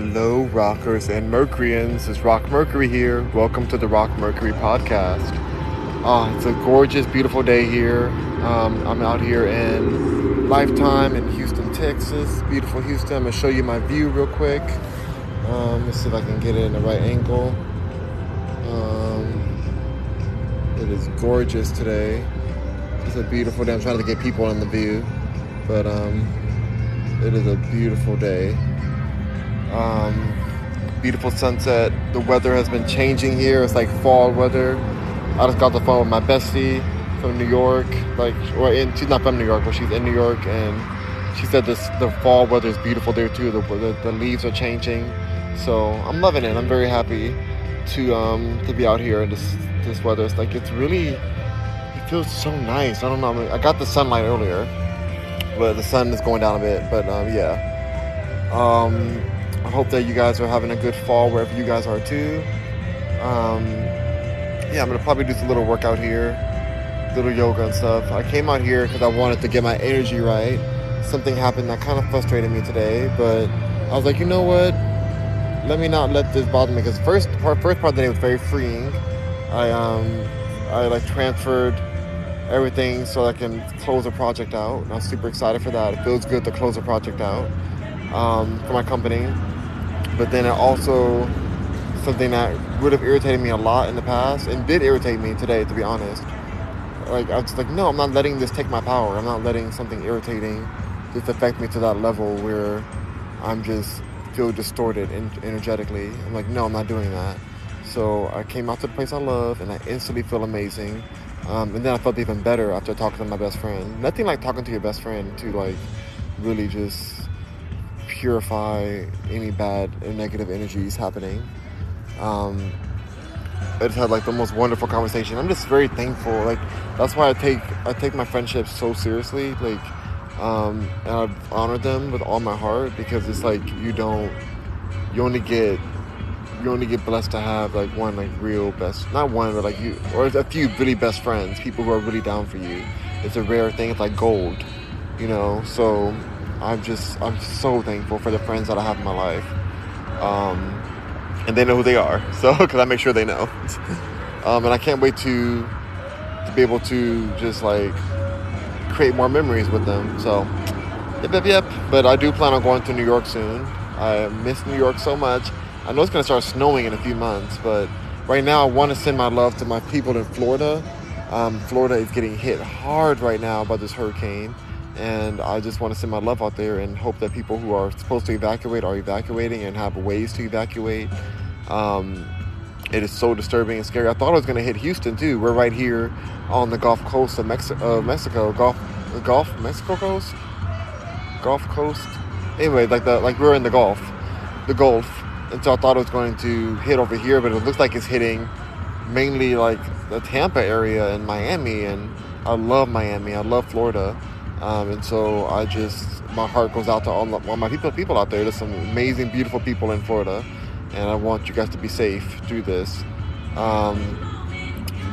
Hello, rockers and Mercuryans. It's Rock Mercury here. Welcome to the Rock Mercury podcast. Uh, it's a gorgeous, beautiful day here. Um, I'm out here in Lifetime in Houston, Texas. Beautiful Houston. I'm going to show you my view real quick. Um, let's see if I can get it in the right angle. Um, it is gorgeous today. It's a beautiful day. I'm trying to get people in the view, but um, it is a beautiful day. Um, beautiful sunset. The weather has been changing here. It's like fall weather. I just got the phone with my bestie from New York. Like, well, in, she's not from New York, but she's in New York, and she said this the fall weather is beautiful there too. The, the, the leaves are changing, so I'm loving it. I'm very happy to um, to be out here in this this weather. It's like it's really it feels so nice. I don't know. I, mean, I got the sunlight earlier, but the sun is going down a bit. But um, yeah. Um, I hope that you guys are having a good fall wherever you guys are too. Um, yeah, I'm gonna probably do some little workout here, little yoga and stuff. I came out here because I wanted to get my energy right. Something happened that kind of frustrated me today, but I was like, you know what? Let me not let this bother me because first part, first part of the day was very freeing. I um, I like transferred everything so I can close the project out. And I'm super excited for that. It feels good to close the project out um, for my company but then it also something that would have irritated me a lot in the past and did irritate me today to be honest. Like i was like no i'm not letting this take my power. I'm not letting something irritating just affect me to that level where i'm just feel distorted energetically. I'm like no i'm not doing that. So i came out to the place i love and i instantly feel amazing. Um, and then i felt even better after talking to my best friend. Nothing like talking to your best friend to like really just purify any bad or negative energies happening. Um, I just had like the most wonderful conversation. I'm just very thankful. Like that's why I take I take my friendships so seriously. Like um, and I've honored them with all my heart because it's like you don't you only get you only get blessed to have like one like real best not one but like you or a few really best friends people who are really down for you it's a rare thing it's like gold you know so I'm just I'm so thankful for the friends that I have in my life, um, and they know who they are. So because I make sure they know, um, and I can't wait to to be able to just like create more memories with them. So yep yep yep. But I do plan on going to New York soon. I miss New York so much. I know it's gonna start snowing in a few months, but right now I want to send my love to my people in Florida. Um, Florida is getting hit hard right now by this hurricane and I just want to send my love out there and hope that people who are supposed to evacuate are evacuating and have ways to evacuate. Um, it is so disturbing and scary. I thought it was going to hit Houston too. We're right here on the Gulf Coast of uh, Mexico, Gulf, Gulf Mexico coast, Gulf Coast. Anyway, like the like we're in the Gulf, the Gulf, and so I thought it was going to hit over here, but it looks like it's hitting mainly like the Tampa area and Miami. And I love Miami. I love Florida. Um, and so I just, my heart goes out to all, all my people, people out there. There's some amazing, beautiful people in Florida, and I want you guys to be safe through this. Um,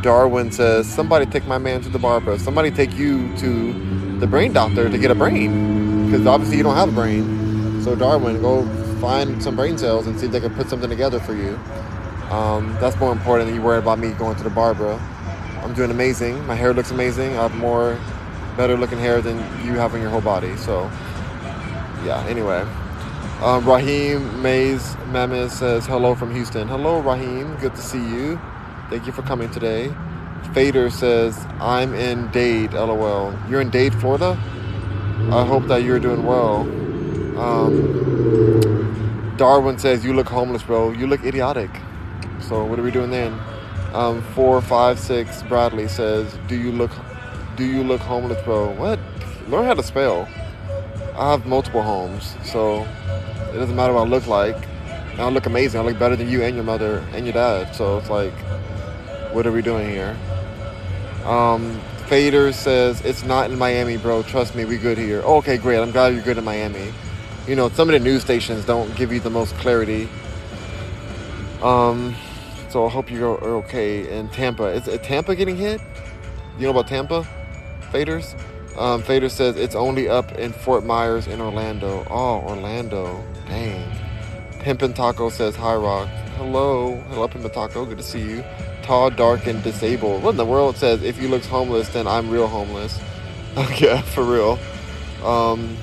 Darwin says, somebody take my man to the barber. Somebody take you to the brain doctor to get a brain, because obviously you don't have a brain. So Darwin, go find some brain cells and see if they can put something together for you. Um, that's more important than you worry about me going to the barber. I'm doing amazing. My hair looks amazing. I have more better looking hair than you have on your whole body. So, yeah, anyway. Um, Raheem Mays Mamis says, Hello from Houston. Hello, Raheem. Good to see you. Thank you for coming today. Fader says, I'm in Dade, lol. You're in Dade, Florida? I hope that you're doing well. Um, Darwin says, You look homeless, bro. You look idiotic. So, what are we doing then? Um, 456 Bradley says, Do you look do you look homeless, bro? What? Learn how to spell. I have multiple homes, so it doesn't matter what I look like. I look amazing. I look better than you and your mother and your dad. So it's like, what are we doing here? Um, Fader says it's not in Miami, bro. Trust me, we good here. Oh, okay, great. I'm glad you're good in Miami. You know, some of the news stations don't give you the most clarity. Um, so I hope you're okay in Tampa. Is Tampa getting hit? You know about Tampa? Faders. Um, Fader says it's only up in Fort Myers in Orlando. Oh, Orlando. Dang. Pimpin' Taco says, Hi, Rock. Hello. Hello, Pimpin' Taco. Good to see you. Tall, dark, and disabled. What in the world says, if you look homeless, then I'm real homeless. yeah, for real. Um,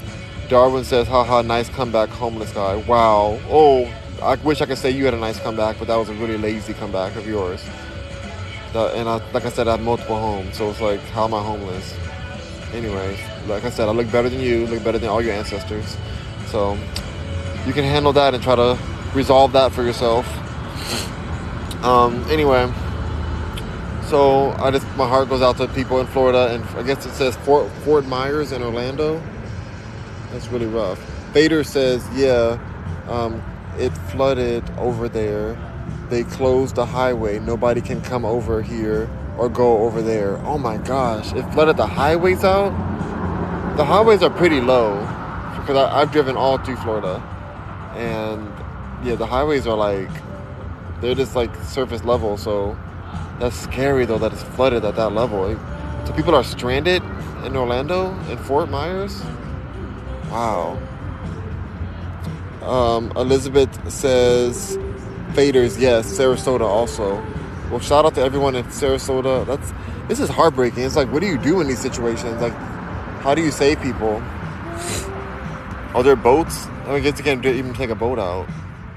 Darwin says, haha, nice comeback, homeless guy. Wow. Oh, I wish I could say you had a nice comeback, but that was a really lazy comeback of yours. And I, like I said, I have multiple homes, so it's like, how am I homeless? Anyway, like I said, I look better than you, look better than all your ancestors. So you can handle that and try to resolve that for yourself. Um, anyway, so I just my heart goes out to people in Florida, and I guess it says Fort Fort Myers in Orlando. That's really rough. Fader says, yeah, um, it flooded over there. They closed the highway. Nobody can come over here or go over there. Oh my gosh, it flooded the highways out. The highways are pretty low because I, I've driven all through Florida, and yeah, the highways are like they're just like surface level. So that's scary though that it's flooded at that level. So people are stranded in Orlando in Fort Myers. Wow. Um, Elizabeth says, Faders, yes. Sarasota also. Well, shout out to everyone in Sarasota. That's this is heartbreaking. It's like, what do you do in these situations? Like, how do you save people? Are there boats? I guess you can't even take a boat out.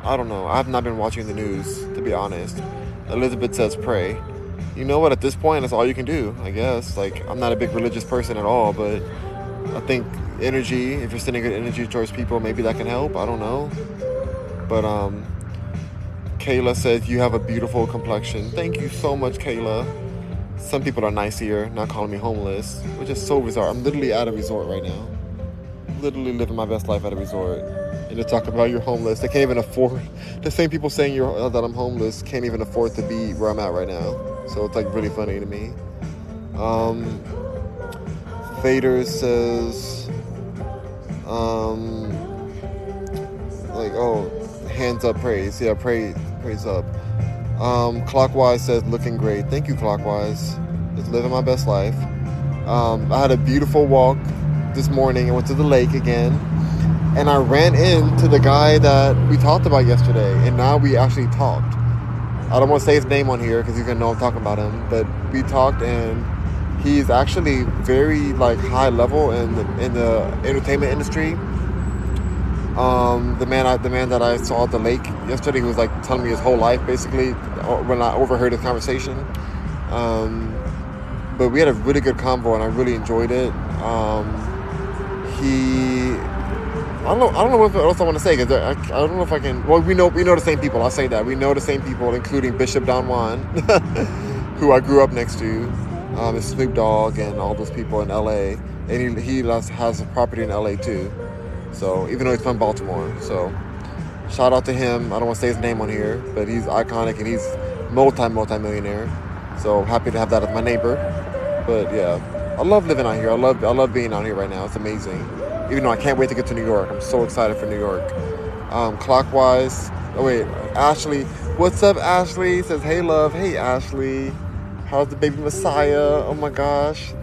I don't know. I have not been watching the news, to be honest. Elizabeth says, pray. You know what? At this point, that's all you can do, I guess. Like, I'm not a big religious person at all, but I think energy, if you're sending good energy towards people, maybe that can help. I don't know. But um, Kayla says you have a beautiful complexion. Thank you so much, Kayla. Some people are nice here, not calling me homeless, which is so bizarre. I'm literally at a resort right now. Literally living my best life at a resort. And you're about you're homeless. They can't even afford. The same people saying you're, that I'm homeless can't even afford to be where I'm at right now. So it's like really funny to me. Um, says, um, like, oh, hands up praise. Yeah, praise, praise up. Um, Clockwise says, looking great. Thank you, Clockwise. Just living my best life. Um, I had a beautiful walk this morning. I went to the lake again. And I ran into the guy that we talked about yesterday. And now we actually talked. I don't want to say his name on here because he's going to know I'm talking about him. But we talked and he's actually very like high level in the, in the entertainment industry. Um, the man, I, the man that I saw at the lake yesterday, he was like telling me his whole life basically uh, when I overheard his conversation. Um, but we had a really good convo, and I really enjoyed it. Um, he, I don't know, I don't know what else I want to say because I, I, don't know if I can. Well, we know we know the same people. I'll say that we know the same people, including Bishop Don Juan, who I grew up next to um, and Snoop Dogg and all those people in LA. And he, he has a property in LA too. So even though he's from Baltimore. So shout out to him. I don't want to say his name on here, but he's iconic and he's multi multi millionaire. So happy to have that as my neighbor. But yeah, I love living out here. I love I love being out here right now. It's amazing. Even though I can't wait to get to New York. I'm so excited for New York. Um, clockwise. Oh wait, Ashley. What's up, Ashley? Says, hey love. Hey Ashley. How's the baby Messiah? Oh my gosh.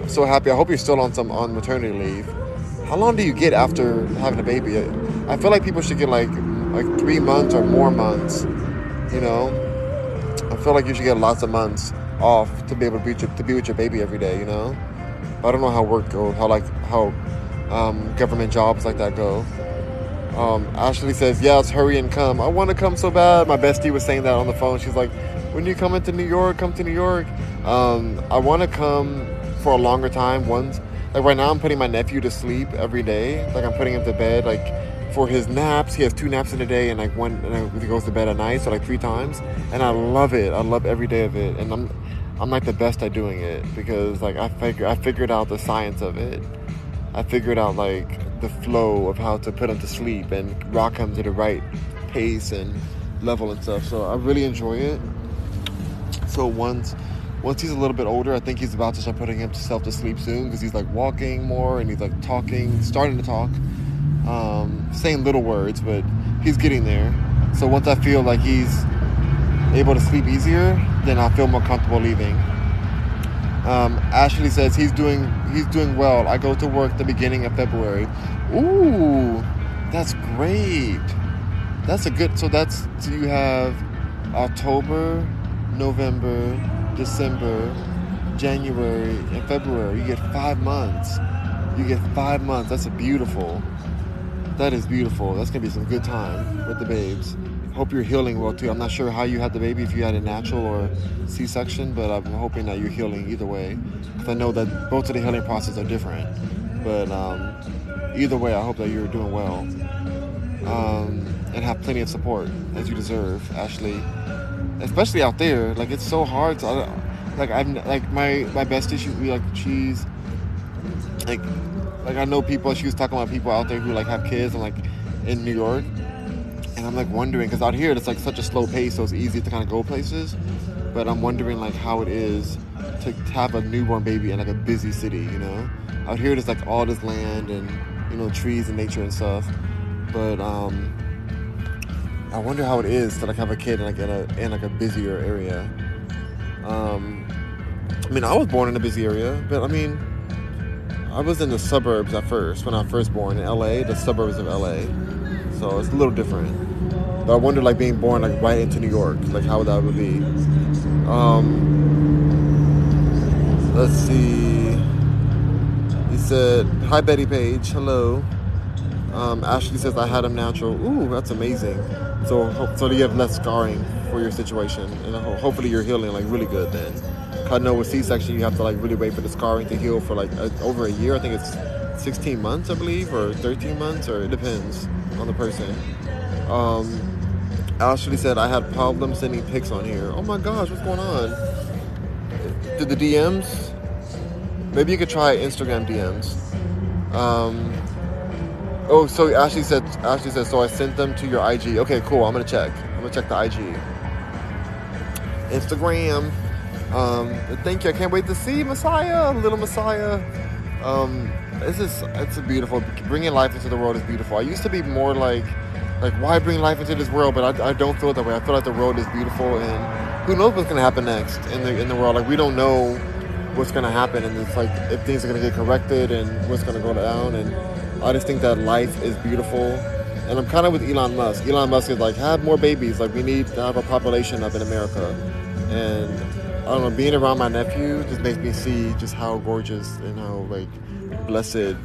I'm so happy. I hope you're still on some on maternity leave. How long do you get after having a baby? I feel like people should get like like three months or more months. You know, I feel like you should get lots of months off to be able to be to be with your baby every day. You know, but I don't know how work goes, how like how um, government jobs like that go. Um, Ashley says, "Yes, hurry and come. I want to come so bad." My bestie was saying that on the phone. She's like, when you come into New York, come to New York. Um, I want to come for a longer time. Once, like right now, I'm putting my nephew to sleep every day. Like I'm putting him to bed. Like for his naps, he has two naps in a day, and like one, and he goes to bed at night, so like three times. And I love it. I love every day of it, and I'm, I'm like the best at doing it because like I figure I figured out the science of it. I figured out like the flow of how to put him to sleep and rock him to the right pace and level and stuff. So I really enjoy it. So once once he's a little bit older, I think he's about to start putting himself to sleep soon because he's like walking more and he's like talking, starting to talk, um, saying little words, but he's getting there. So once I feel like he's able to sleep easier, then I feel more comfortable leaving. Um, Ashley says he's doing he's doing well. I go to work the beginning of February. Ooh, that's great. that's a good. So that's so you have October, November, December, January, and February. You get five months. You get five months. That's a beautiful. That is beautiful. That's gonna be some good time with the babes. Hope you're healing well too. I'm not sure how you had the baby, if you had a natural or C-section, but I'm hoping that you're healing either way. Because I know that both of the healing processes are different. But um, either way, I hope that you're doing well um, and have plenty of support as you deserve. Ashley, especially out there, like it's so hard. To, like I'm like my my bestie, she like she's like like I know people. She was talking about people out there who like have kids and like in New York, and I'm like wondering because out here it's like such a slow pace, so it's easy to kind of go places. But I'm wondering like how it is to have a newborn baby in like a busy city, you know. Out here there's like all this land and you know trees and nature and stuff, but um, I wonder how it is to like have a kid in like in a in like a busier area. Um, I mean, I was born in a busy area, but I mean, I was in the suburbs at first when I was first born in LA, the suburbs of LA. So it's a little different. But I wonder, like being born like right into New York, like how that would be. Um, let's see. He said, "Hi Betty Page, hello." Um, Ashley says, "I had him natural." Ooh, that's amazing. So, so you have less scarring for your situation, and hopefully you're healing like really good then. I know with C-section you have to like really wait for the scarring to heal for like a, over a year. I think it's 16 months, I believe, or 13 months, or it depends on the person. Um, Ashley said I had problems sending pics on here. Oh my gosh, what's going on? Did the DMs? Maybe you could try Instagram DMs. Um, oh, so Ashley said Ashley said so I sent them to your IG. Okay, cool. I'm gonna check. I'm gonna check the IG. Instagram. Um, thank you. I can't wait to see Messiah, little Messiah. Um, this is it's a beautiful. Bringing life into the world is beautiful. I used to be more like, like why bring life into this world? But I, I don't feel that way. I feel like the world is beautiful, and who knows what's gonna happen next in the in the world? Like we don't know what's gonna happen, and it's like if things are gonna get corrected and what's gonna go down. And I just think that life is beautiful. And I'm kind of with Elon Musk. Elon Musk is like, have more babies. Like we need to have a population up in America, and I don't know, being around my nephew just makes me see just how gorgeous and how like blessed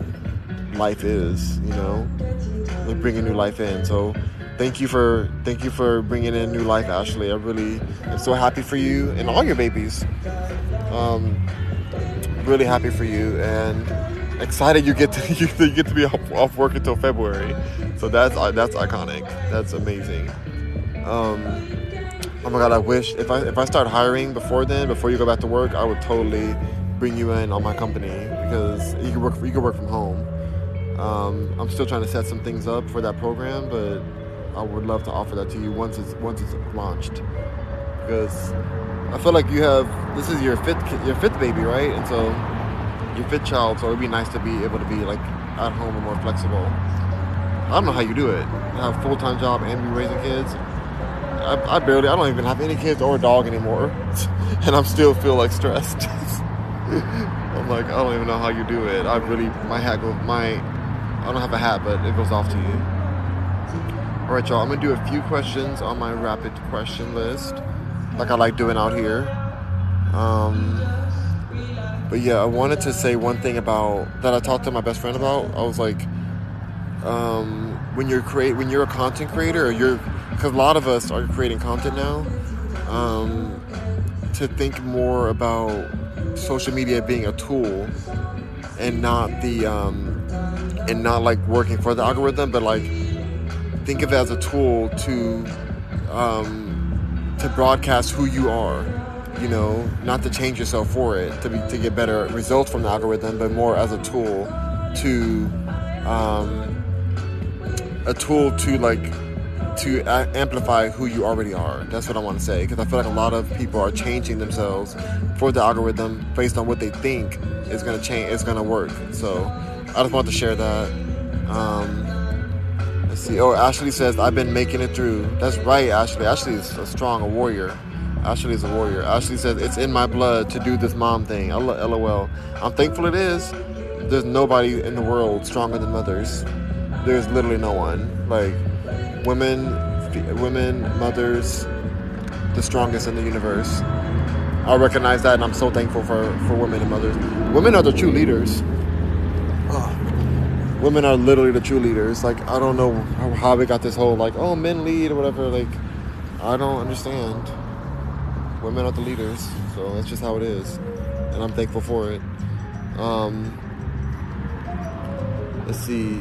life is, you know, like bringing new life in. So thank you for thank you for bringing in new life, Ashley. I really am so happy for you and all your babies. Um, really happy for you and excited you get to you get to be off, off work until February. So that's that's iconic. That's amazing. Um, oh my god, I wish if I if I start hiring before then, before you go back to work, I would totally bring you in on my company because you can work you can work from home. Um, I'm still trying to set some things up for that program, but I would love to offer that to you once it's once it's launched because I feel like you have this is your fifth your fifth baby, right? And so your fit child, so it'd be nice to be able to be like at home and more flexible. I don't know how you do it. Have a full time job and be raising kids. I, I, barely, I don't even have any kids or a dog anymore, and I'm still feel like stressed. I'm like, I don't even know how you do it. I really, my hat goes, my, I don't have a hat, but it goes off to you. All right, y'all. I'm gonna do a few questions on my rapid question list, like I like doing out here. Um, but yeah, I wanted to say one thing about that I talked to my best friend about. I was like, um, when you're create, when you're a content creator, or you're because a lot of us are creating content now, um, to think more about social media being a tool and not the um, and not like working for the algorithm, but like think of it as a tool to um, to broadcast who you are. You know, not to change yourself for it to be to get better results from the algorithm, but more as a tool to um, a tool to like to a- amplify who you already are. That's what I want to say because I feel like a lot of people are changing themselves for the algorithm based on what they think is going to change, is going to work. So I just want to share that. Um, let's see. Oh, Ashley says I've been making it through. That's right, Ashley. Ashley is a strong, a warrior. Ashley is a warrior. Ashley says it's in my blood to do this mom thing. LOL. I'm thankful it is. There's nobody in the world stronger than mothers. There's literally no one. Like women women, mothers, the strongest in the universe. I recognize that, and I'm so thankful for, for women and mothers. Women are the true leaders. Oh. Women are literally the true leaders. Like, I don't know how we got this whole, like, oh, men lead or whatever. Like, I don't understand. Women are the leaders, so that's just how it is. And I'm thankful for it. Um, let's see.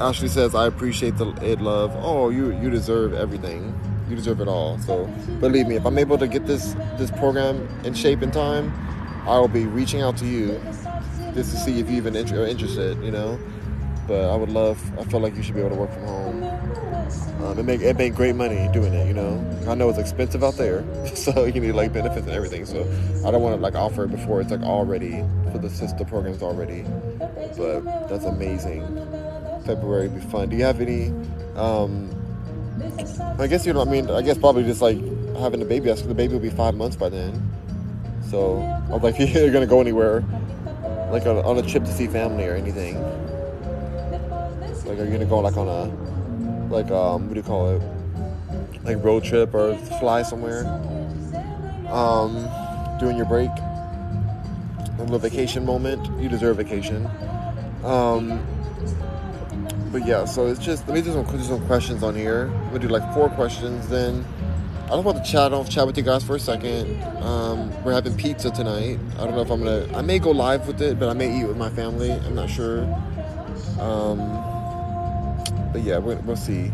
Ashley says, I appreciate the it love. Oh, you you deserve everything you deserve it all. So believe me, if I'm able to get this this program in shape in time, I will be reaching out to you just to see if you even are interested. You know, but I would love. I feel like you should be able to work from home. Um, it make it make great money doing it. You know, I know it's expensive out there, so you need like benefits and everything. So I don't want to like offer it before it's like already for the sister programs already. But that's amazing. February be fun. Do you have any? Um, I guess you know. I mean, I guess probably just like having a baby. The baby will be five months by then. So I was like, you're gonna go anywhere, like on, on a trip to see family or anything. Like, are you gonna go like on a, like um, what do you call it? Like road trip or fly somewhere? Um, during your break, a little vacation moment. You deserve vacation. Um, but yeah, so it's just let me do some, do some questions on here. We'll do like four questions. Then I just want to chat off, chat with you guys for a second. Um, we're having pizza tonight. I don't know if I'm gonna. I may go live with it, but I may eat with my family. I'm not sure. Um, but yeah, we'll, we'll see.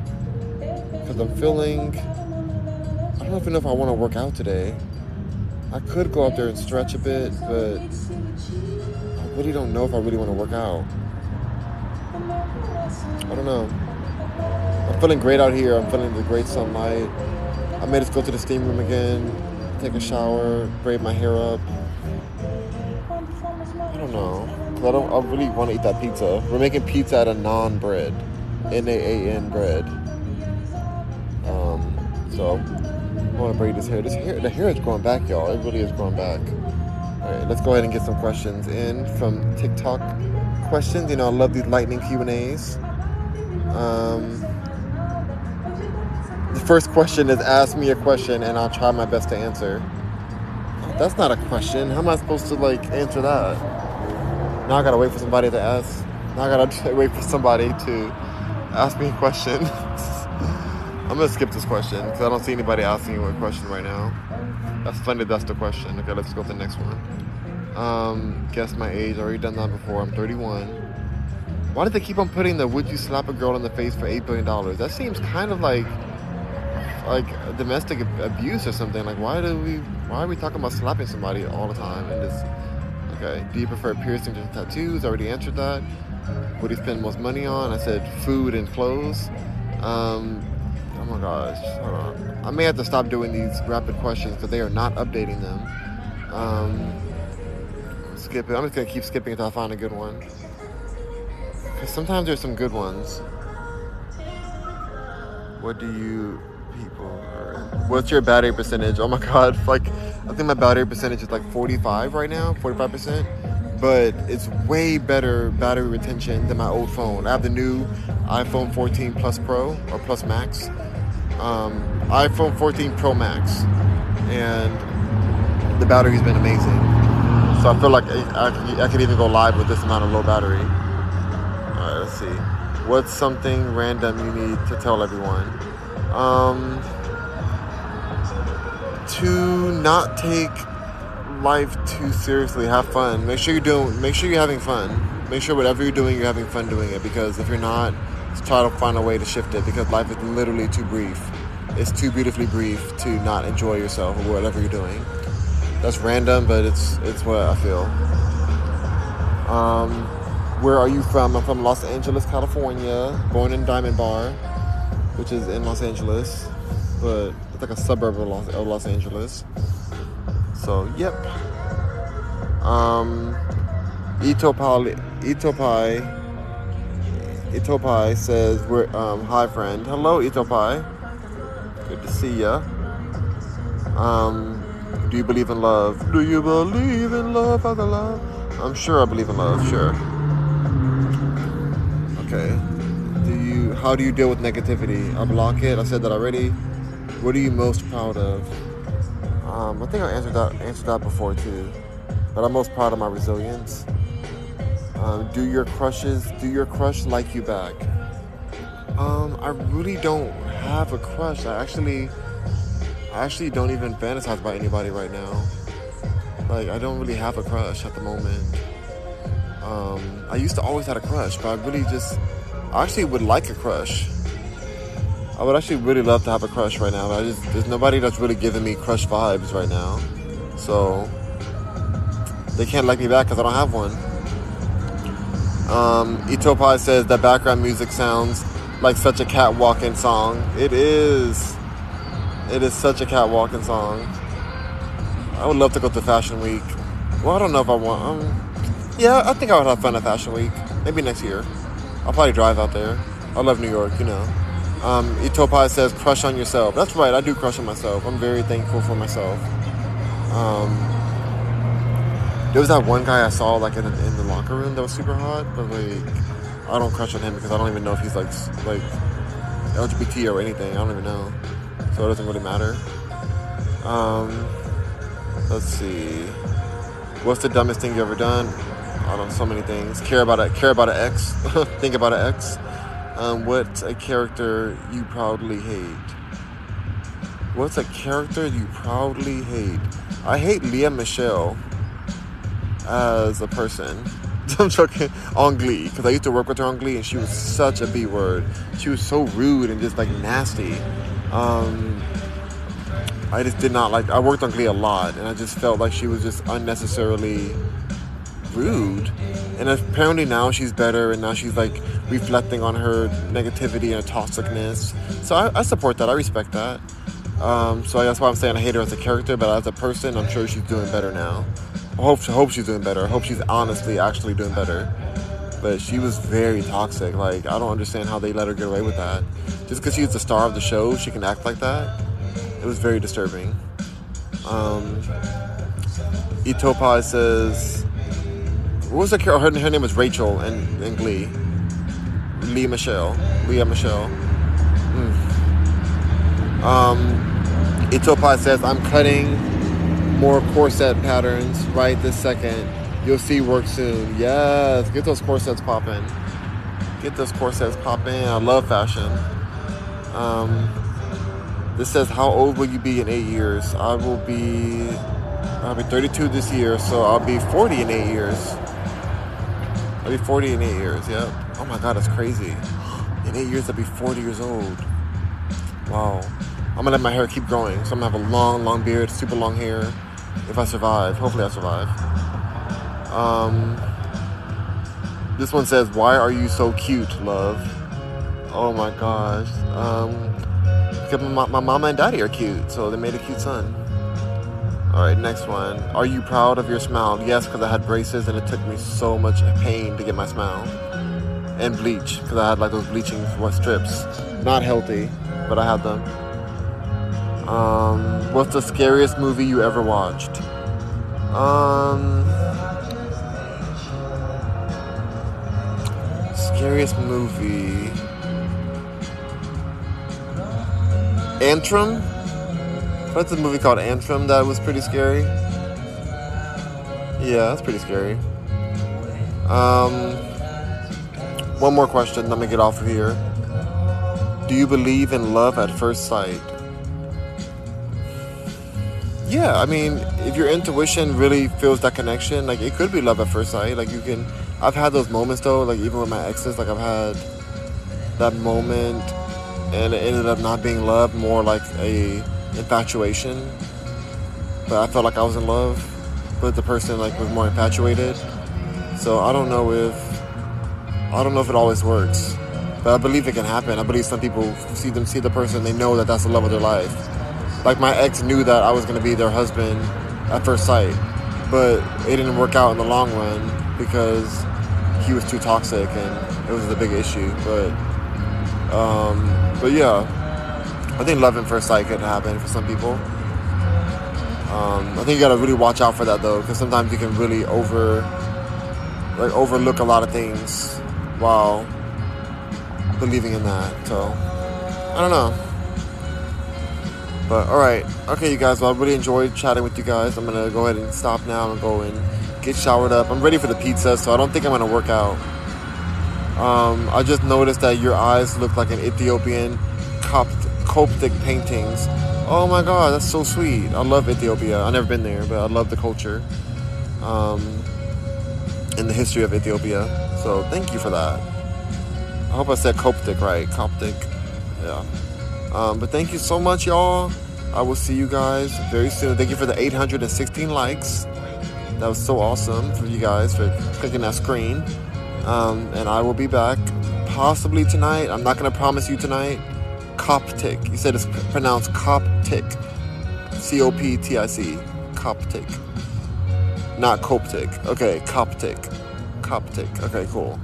Cause I'm feeling. I don't even know if I want to work out today. I could go up there and stretch a bit, but I really don't know if I really want to work out. I don't know. I'm feeling great out here. I'm feeling the great sunlight. I may just go to the steam room again, take a shower, braid my hair up. I don't know. I don't. I really want to eat that pizza. We're making pizza out of naan bread, N A A N bread. Um, so I want to braid this hair. This hair, the hair is growing back, y'all. Really is growing back. All right, let's go ahead and get some questions in from TikTok questions. You know, I love these lightning Q and A's. Um, the first question is ask me a question and I'll try my best to answer. That's not a question. How am I supposed to like answer that? Now I gotta wait for somebody to ask. Now I gotta wait for somebody to ask me a question. I'm gonna skip this question because I don't see anybody asking you a question right now. That's funny. That's the question. Okay, let's go to the next one. Um, guess my age. Already done that before. I'm 31. Why did they keep on putting the "Would you slap a girl in the face for eight billion dollars"? That seems kind of like like domestic abuse or something. Like, why do we? Why are we talking about slapping somebody all the time? And this, okay. Do you prefer piercings or tattoos? I already answered that. What do you spend most money on? I said food and clothes. Um, oh my gosh, hold on. I may have to stop doing these rapid questions because they are not updating them. Um, skip it. I'm just gonna keep skipping until I find a good one. Because sometimes there's some good ones. What do you people What's your battery percentage? Oh my god, like I think my battery percentage is like 45 right now, 45%. But it's way better battery retention than my old phone. I have the new iPhone 14 Plus Pro or Plus Max. Um, iPhone 14 Pro Max. And the battery's been amazing. So I feel like I, I, I could even go live with this amount of low battery All right, let's see. What's something random you need to tell everyone? Um, to not take life too seriously. Have fun. Make sure you're doing. Make sure you're having fun. Make sure whatever you're doing, you're having fun doing it. Because if you're not, try to find a way to shift it. Because life is literally too brief. It's too beautifully brief to not enjoy yourself or whatever you're doing. That's random, but it's it's what I feel. Um, where are you from? I'm from Los Angeles, California. Born in Diamond Bar, which is in Los Angeles, but it's like a suburb of Los, of Los Angeles. So, yep. Um, Itopai, Itopai, Itopai says, we're, um, hi friend. Hello, Itopai. Good to see ya. Um, do you believe in love? Do you believe in love, Father love? I'm sure I believe in love, sure. Okay. How do you deal with negativity? I block it. I said that already. What are you most proud of? Um, I think I answered that answered that before too. But I'm most proud of my resilience. Um, do your crushes? Do your crush like you back? Um, I really don't have a crush. I actually, I actually don't even fantasize about anybody right now. Like I don't really have a crush at the moment. Um, I used to always have a crush, but I really just, I actually would like a crush. I would actually really love to have a crush right now, but I just there's nobody that's really giving me crush vibes right now. So they can't like me back because I don't have one. Um, Itopai says that background music sounds like such a catwalking song. It is. It is such a catwalking song. I would love to go to Fashion Week. Well, I don't know if I want. Um, yeah, I think I would have fun at Fashion Week. Maybe next year. I'll probably drive out there. I love New York, you know. Um, Itopai says, crush on yourself. That's right, I do crush on myself. I'm very thankful for myself. Um, there was that one guy I saw like in the, in the locker room that was super hot, but like I don't crush on him because I don't even know if he's like like LGBT or anything. I don't even know, so it doesn't really matter. Um, let's see, what's the dumbest thing you ever done? I don't know, so many things. Care about it. Care about an ex. Think about an ex. Um, what's a character you proudly hate? What's a character you proudly hate? I hate Lea Michele as a person. I'm joking on Glee because I used to work with her on Glee and she was such a B word. She was so rude and just like nasty. Um, I just did not like. I worked on Glee a lot and I just felt like she was just unnecessarily rude. And apparently now she's better and now she's like reflecting on her negativity and toxicness. So I, I support that. I respect that. Um, so that's why I'm saying I hate her as a character, but as a person, I'm sure she's doing better now. I hope, hope she's doing better. I hope she's honestly actually doing better. But she was very toxic. Like, I don't understand how they let her get away with that. Just because she's the star of the show, she can act like that. It was very disturbing. Um, Itopai says, what was the character? Her, her name was Rachel in, in Glee. Lea Michele. Lea Michele. Mm. Um, Itopai says, I'm cutting more corset patterns right this second. You'll see work soon. Yes, get those corsets popping. Get those corsets popping. I love fashion. Um, this says, how old will you be in eight years? I will be, I'll be 32 this year, so I'll be 40 in eight years. I'll be 40 in eight years, yep. Oh my god, that's crazy. In eight years, I'll be 40 years old. Wow. I'm gonna let my hair keep growing. So I'm gonna have a long, long beard, super long hair. If I survive. Hopefully I survive. Um, this one says, Why are you so cute, love? Oh my gosh. Um, because my, my mama and daddy are cute, so they made a cute son. Alright, next one. Are you proud of your smile? Yes, because I had braces and it took me so much pain to get my smile. And bleach, because I had like those bleaching strips. Not healthy, but I had them. Um, what's the scariest movie you ever watched? Um, scariest movie. Antrum? That's a movie called Antrum that was pretty scary. Yeah, that's pretty scary. Um, one more question, let me get off of here. Do you believe in love at first sight? Yeah, I mean, if your intuition really feels that connection, like it could be love at first sight. Like you can, I've had those moments though, like even with my exes, like I've had that moment and it ended up not being love, more like a infatuation. But I felt like I was in love, but the person like was more infatuated. So I don't know if I don't know if it always works, but I believe it can happen. I believe some people see them see the person, they know that that's the love of their life. Like my ex knew that I was to be their husband at first sight, but it didn't work out in the long run because he was too toxic and it was a big issue. But um, but yeah, I think love at first sight could happen for some people. Um, I think you gotta really watch out for that though, because sometimes you can really over, like overlook a lot of things while believing in that. So I don't know. But all right, okay, you guys. Well, I really enjoyed chatting with you guys. I'm gonna go ahead and stop now and go and get showered up. I'm ready for the pizza, so I don't think I'm gonna work out. Um, I just noticed that your eyes look like an Ethiopian Copt- Coptic paintings. Oh my god, that's so sweet. I love Ethiopia. I've never been there, but I love the culture um, and the history of Ethiopia. So thank you for that. I hope I said Coptic right. Coptic. Yeah. Um, but thank you so much, y'all. I will see you guys very soon. Thank you for the 816 likes. That was so awesome for you guys for clicking that screen. Um, and I will be back possibly tonight. I'm not going to promise you tonight. Coptic. You said it's pronounced Coptic. C O P T I C. Coptic. Not Coptic. Okay, Coptic. Coptic. Okay, cool.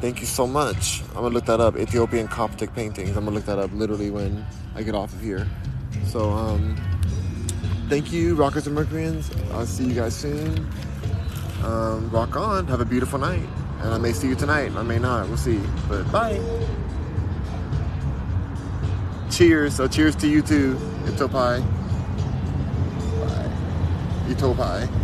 Thank you so much. I'm gonna look that up. Ethiopian Coptic paintings. I'm gonna look that up literally when I get off of here. So, um, thank you, Rockers and Mercuryans. I'll see you guys soon. Um, rock on. Have a beautiful night. And I may see you tonight. I may not. We'll see. But bye. Cheers. So cheers to you too. Itopai. Bye. Itopai.